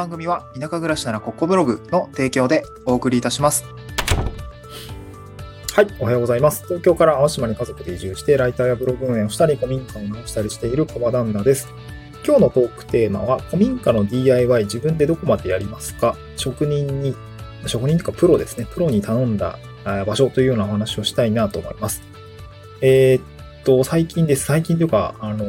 番組は田舎暮らしならここブログの提供でお送りいたします。はい、おはようございます。東京から淡島に家族で移住して、ライターやブログ運営をしたり、古民家を直したりしている小場旦那です。今日のトークテーマは、古民家の DIY 自分でどこまでやりますか？職人に、職人とかプロですね。プロに頼んだ場所というようなお話をしたいなと思います。えーっと、最近です。最近というか、あの、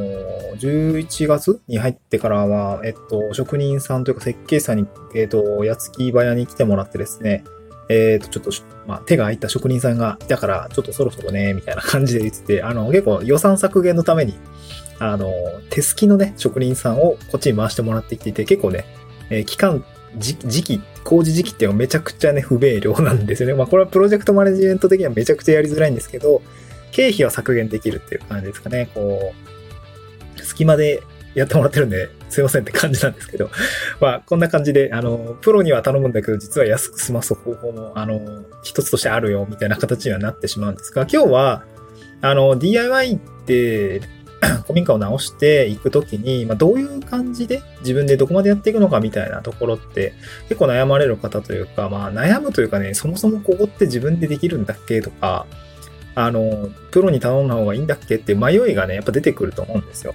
11月に入ってからは、えっと、職人さんというか設計士さんに、えっと、やつき早に来てもらってですね、えっ、と、ちょっと、まあ、手が空いた職人さんがいたから、ちょっとそろそろね、みたいな感じで言ってて、あの、結構予算削減のために、あの、手すきのね、職人さんをこっちに回してもらってきていて、結構ね、えー期間、時期、工事時期っていうのはめちゃくちゃね、不明瞭なんですよね。まあ、これはプロジェクトマネジメント的にはめちゃくちゃやりづらいんですけど、経費は削減できるっていう感じですかね。こう、隙間でやってもらってるんで、すいませんって感じなんですけど、まあ、こんな感じで、あの、プロには頼むんだけど、実は安く済ます方法も、あの、一つとしてあるよ、みたいな形にはなってしまうんですが、今日は、あの、DIY って、古民家を直していくときに、まあ、どういう感じで自分でどこまでやっていくのかみたいなところって結構悩まれる方というか、まあ悩むというかね、そもそもここって自分でできるんだっけとか、あの、プロに頼んだ方がいいんだっけって迷いがね、やっぱ出てくると思うんですよ。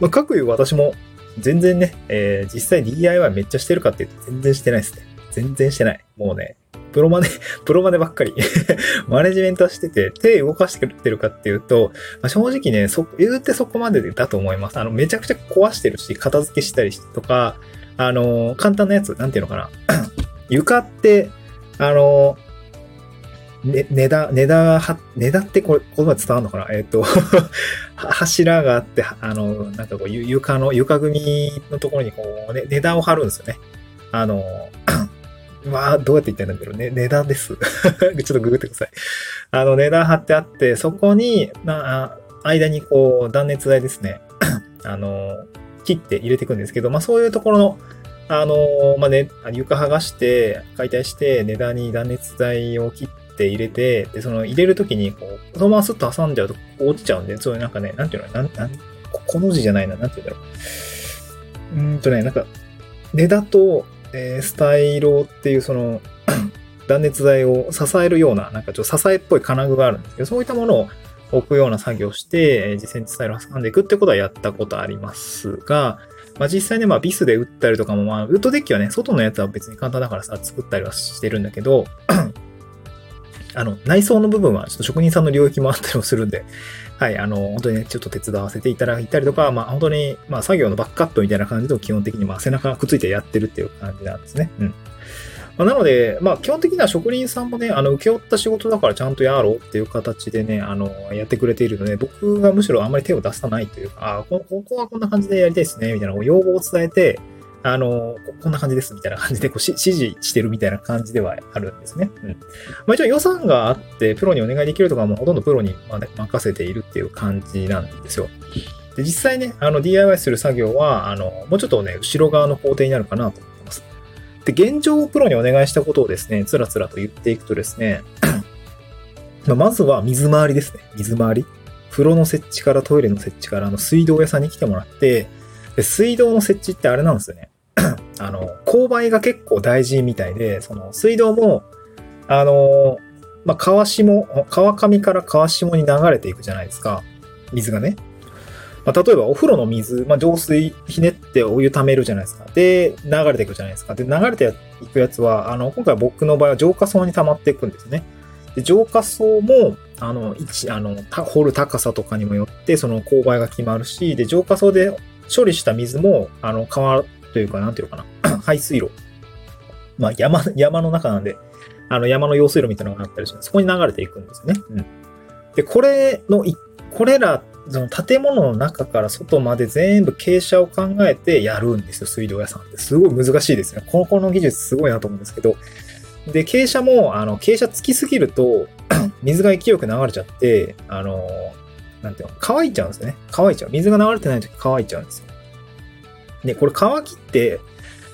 まあ、かくいう私も全然ね、えー実際 DIY めっちゃしてるかって言うと全然してないですね。全然してない。もうね、プロマネ、プロマネばっかり。マネジメントはしてて、手動かしてるかっていうと、まあ正直ね、そ、言うてそこまでだと思います。あの、めちゃくちゃ壊してるし、片付けしたりとか、あの、簡単なやつ、なんていうのかな。床って、あの、ね、値段、値段は、値段ってこれ、言葉伝わるのかな？えっ、と、柱があって、あの、なんかこう、ゆ床の、床組のところにこう、ね、値段を貼るんですよね。あの、まあ、どうやって言ったらいいんだろう？ね。値段です。ちょっとググってください。あの、値段貼ってあって、そこに、な、あ間にこう、断熱材ですね。あの、切って入れていくんですけど、まあそういうところの、あの、まあね、床剥がして、解体して、値段に断熱材を切ってって入れて、で、その入れるときに、こう、そのままスッと挟んじゃうと落ちちゃうんで、そういうなんかね、なんていうの、なん、なん、ここの字じゃないな、なんていうんだろう。うんとね、なんか、根だと、えースタイロっていうその、断熱材を支えるような、なんかちょっと支えっぽい金具があるんですけど、そういったものを置くような作業をして、えー実際にスタイルを挟んでいくってことはやったことありますが、まあ実際ね、まあビスで打ったりとかも、まあウッドデッキはね、外のやつは別に簡単だからさ、作ったりはしてるんだけど、あの、内装の部分はちょっと職人さんの領域もあったりもするんで、はい、あの、本当にね、ちょっと手伝わせていただいたりとか、まあ本当に、まあ作業のバックカットみたいな感じで基本的にまあ背中がくっついてやってるっていう感じなんですね。うん。まあ、なので、まあ基本的には職人さんもね、あの、請け負った仕事だからちゃんとやろうっていう形でね、あの、やってくれているので、僕がむしろあんまり手を出さないというか、あこここはこんな感じでやりたいですね、みたいなこう要望を伝えて、あの、こんな感じです、みたいな感じでこうし指示してるみたいな感じではあるんですね。うん。まあ一応予算があって、プロにお願いできるとかもほとんどプロに任せているっていう感じなんですよ。で、実際ね、あの DIY する作業は、あの、もうちょっとね、後ろ側の工程になるかなと思ってます。で、現状をプロにお願いしたことをですね、つらつらと言っていくとですね、まあまずは水回りですね。水回り。風呂の設置からトイレの設置からあの水道屋さんに来てもらって、で水道の設置ってあれなんですよね。あの、勾配が結構大事みたいで、その水道も、あの、まあ、川下、川上から川下に流れていくじゃないですか。水がね。まあ、例えばお風呂の水、まあ、浄水ひねってお湯溜めるじゃないですか。で、流れていくじゃないですか。で、流れていくやつは、あの、今回僕の場合は浄化層に溜まっていくんですね。で、浄化層も、あの、一、あの、掘る高さとかにもよって、その勾配が決まるし、で、浄化層で処理した水も、あの、川というか、なんていうかな、排水路。まあ、山、山の中なんで、あの、山の用水路みたいなのがあったりして、そこに流れていくんですね。うん。で、これの、これら、その建物の中から外まで全部傾斜を考えてやるんですよ、水道屋さんって。すごい難しいですよ。この子の技術すごいなと思うんですけど。で、傾斜も、あの、傾斜つきすぎると、水が勢いよく流れちゃって、あの、なんていうの、乾いちゃうんですね。乾いちゃう。水が流れてない時乾いちゃうんですよ。で、これ乾きって、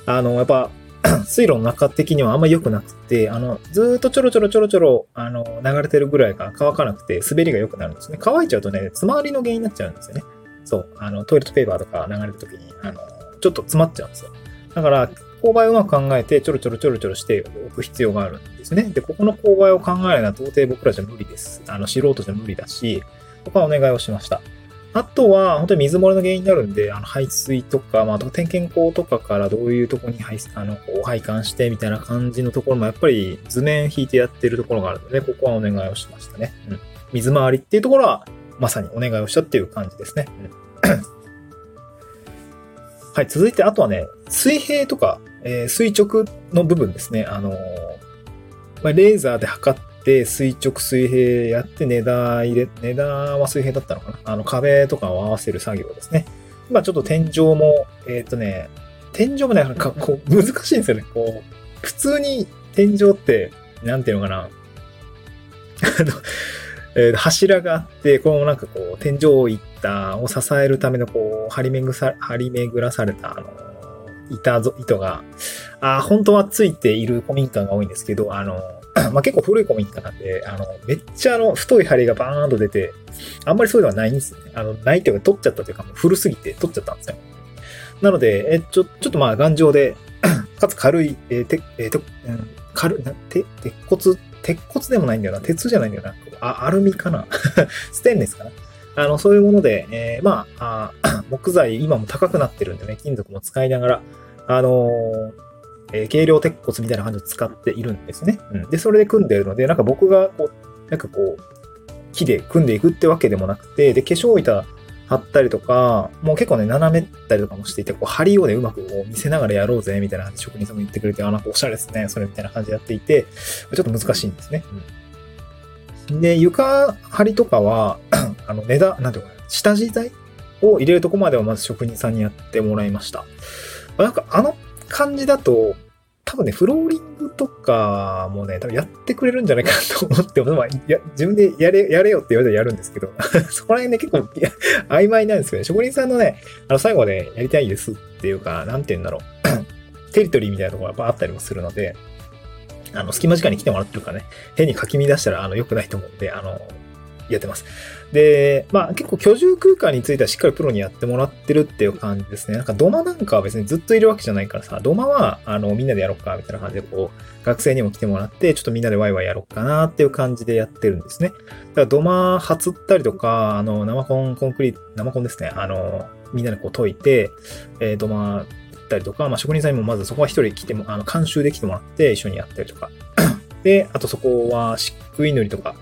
あの、やっぱ、水路の中的にはあんま良くなくて、あの、ずっとちょろちょろちょろちょろ、あの、流れてるぐらいが乾かなくて、滑りが良くなるんですね。乾いちゃうとね、詰まりの原因になっちゃうんですよね。そう、あの、トイレットペーパーとか流れるときに、あの、ちょっと詰まっちゃうんですよ。だから、勾配をうまく考えて、ちょろちょろちょろちょろしておく必要があるんですね。で、ここの勾配を考えるのは到底僕らじゃ無理です。あの、素人じゃ無理だし、ここはお願いをしました。あとは、本当に水漏れの原因になるんで、あの、排水とか、まあ、と点検口とかからどういうところに排、あの、こう配管してみたいな感じのところも、やっぱり図面引いてやってるところがあるので、ここはお願いをしましたね。うん。水回りっていうところは、まさにお願いをしたっていう感じですね。うん はい、続いて、あとはね、水平とか、えー垂直の部分ですね。あのーまあ、レーザーで測って、垂直水平やって、値段入れ、値段は水平だったのかな？あの、壁とかを合わせる作業ですね。今ちょっと天井も、えっ、とね、天井もね、なんかこう、難しいんですよね。こう、普通に天井って、なんていうのかな？あの、え柱があって、このなんかこう、天井板を支えるためのこう、張り巡さ、張り巡らされた、あの、板ぞ、糸が、あ本当はついている古民家が多いんですけど、あの、まあ、結構古い古民家なんで、あの、めっちゃあの、太い針がバーンと出て、あんまりそういうのはないんですね。あの、ないっていうか、取っちゃったというか、もう古すぎて取っちゃったんですよ。なので、え、ちょ、ちょっとまあ、頑丈で、かつ軽い、えーて、えーと、うん、軽、な、て、鉄骨、鉄骨でもないんだよな。鉄じゃないんだよな。あ、アルミかな ステンレスかなあの、そういうもので、えーまああ、木材、今も高くなってるんでね、金属も使いながら、あのーえー軽量鉄骨みたいな感じを使っているんですね。うん。で、それで組んでるので、なんか僕が、こう、なんかこう、木で組んでいくってわけでもなくて、で、化粧板貼ったりとか、もう結構ね、斜めったりとかもしていて、こう、針をね、うまくこう見せながらやろうぜ、みたいな感じで職人さんも言ってくれて、あ、なんかおしゃれですね、それみたいな感じでやっていて、ちょっと難しいんですね。うん。で、床張りとかは、あの、値段、なんていうのかな、下地材を入れるとこまではまず職人さんにやってもらいました。まあなんかあの感じだと、多分ね、フローリングとかもね、多分やってくれるんじゃないかなと思って、まあ、や自分でやれ、やれよって言われたらやるんですけど、そこら辺ね、結構曖昧なんですよね。職人さんのね、あの、最後までやりたいですっていうか、なんて言うんだろう。テリトリーみたいなところがやっぱあったりもするので、あの、隙間時間に来てもらってるからね、変にかき乱したら、あの、良くないと思うんで、あの、やってます。で、まあ結構居住空間についてはしっかりプロにやってもらってるっていう感じですね。なんか土間なんかは別にずっといるわけじゃないからさ、土間はあのみんなでやろうかみたいな感じでこう、学生にも来てもらって、ちょっとみんなでワイワイやろうかなっていう感じでやってるんですね。だから土間張ったりとか、あの生コン、コンクリート、生コンですね。あの、みんなでこう解いて、えー土間打ったりとか、まあ職人さんにもまずそこは一人来ても、あの、監修で来てもらって一緒にやったりとか。で、あとそこは漆喰塗りとか、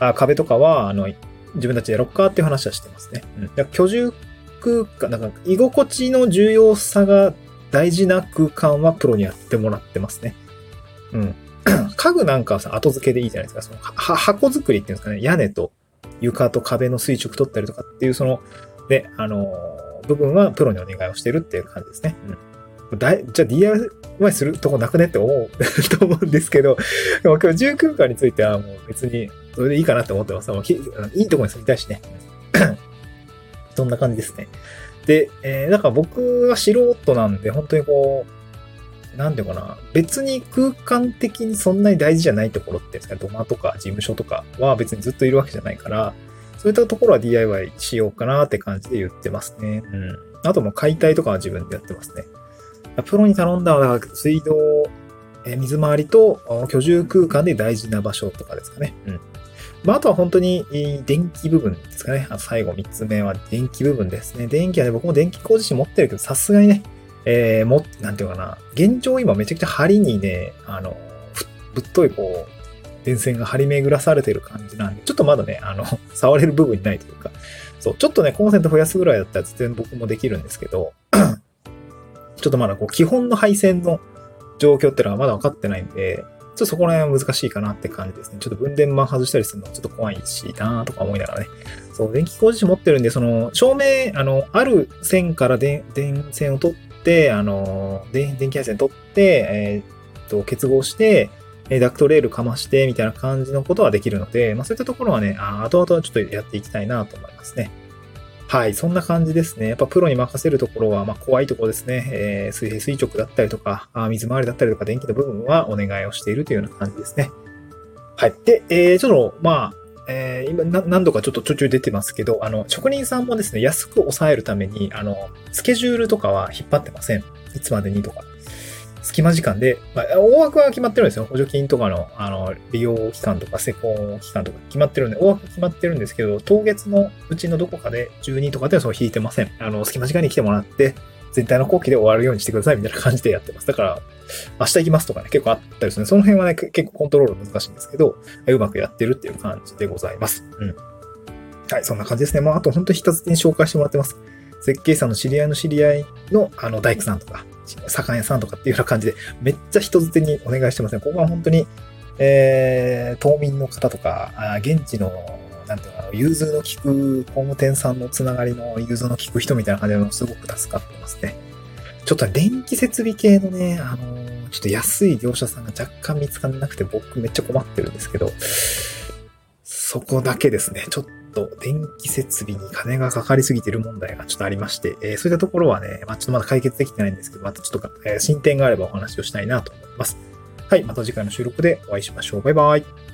あ壁とかは、あの、自分たちでやろうかっていう話はしてますね。うん。だから居住空間、なんか居心地の重要さが大事な空間はプロにやってもらってますね。うん。家具なんかはさ、後付けでいいじゃないですか。そのは箱作りっていうんですかね。屋根と床と壁の垂直取ったりとかっていう、その、で、あのー部分はプロにお願いをしてるっていう感じですね。うん。だいじゃあ DIY するとこなくねって思う と思うんですけど、でも今日住空間についてはもう別にそれでいいかなって思ってます。もうきいいとこに住みたいしね。そんな感じですね。で、えー、だから僕は素人なんで、本当にこう、なんていうのかな、別に空間的にそんなに大事じゃないところっていうんですか、土間とか事務所とかは別にずっといるわけじゃないから、そういったところは DIY しようかなって感じで言ってますね。うん。あともう解体とかは自分でやってますね。プロに頼んだのは水道、えー水回りとあ居住空間で大事な場所とかですかね。うん。まあ、あとは本当に電気部分ですかね。あ最後3つ目は電気部分ですね。電気はね、僕も電気工事士持ってるけど、さすがにね、えー、も、なんていうかな。現状今めちゃくちゃ針にね、あの、ぶっといこう、電線が張り巡らされてる感じなんで、ちょっとまだね、あの、触れる部分にないというか、そう、ちょっとね、コンセント増やすぐらいだったら全然僕もできるんですけど、ちょっとまだこう、基本の配線の状況ってのがまだ分かってないんで、ちょっとそこら辺は難しいかなって感じですね。ちょっと分電盤外したりするのちょっと怖いしなとか思いながらね。そう、電気工事士持ってるんで、その、照明、あの、ある線から電線を取って、あの、電電気配線取って、えーっと、結合して、えダクトレールかまして、みたいな感じのことはできるので、まあそういったところはね、あ後々ちょっとやっていきたいなと思いますね。はい、そんな感じですね。やっぱプロに任せるところは、まあ怖いところですね。えー水平垂直だったりとか、あ水回りだったりとか、電気の部分はお願いをしているというような感じですね。はい。で、えー、ちょっと、まあ、えー今、何度かちょっと途中出てますけど、あの、職人さんもですね、安く抑えるために、あの、スケジュールとかは引っ張ってません。いつまでにとか。隙間時間で、まあ、大枠は決まってるんですよ。補助金とかの、あの、利用期間とか施工期間とか決まってるんで、大枠決まってるんですけど、当月のうちのどこかで12とかではそう引いてません。あの、隙間時間に来てもらって、全体の後期で終わるようにしてくださいみたいな感じでやってます。だから、明日行きますとかね、結構あったりするね。その辺はね、結構コントロール難しいんですけど、うまくやってるっていう感じでございます。うん。はい、そんな感じですね。まあ、あと本当に一つに紹介してもらってます。設計士さんの知り合いの知り合いの、あの、大工さんとか、酒屋さんとかっていうような感じで、めっちゃ人づてにお願いしてますね。ここは本当に、えー、島民の方とか、あ現地の、なんていうのかな、融通の利く工務店さんのつながりの融通の利く人みたいな感じのすごく助かってますね。ちょっと電気設備系のね、あのーちょっと安い業者さんが若干見つからなくて僕めっちゃ困ってるんですけど、そこだけですね、ちょっと電気設備に金がかかりすぎてる問題がちょっとありまして、えーそういったところはね、まあ、ちょっとまだ解決できてないんですけど、またちょっと、えー進展があればお話をしたいなと思います。はい、また次回の収録でお会いしましょう。バイバイ。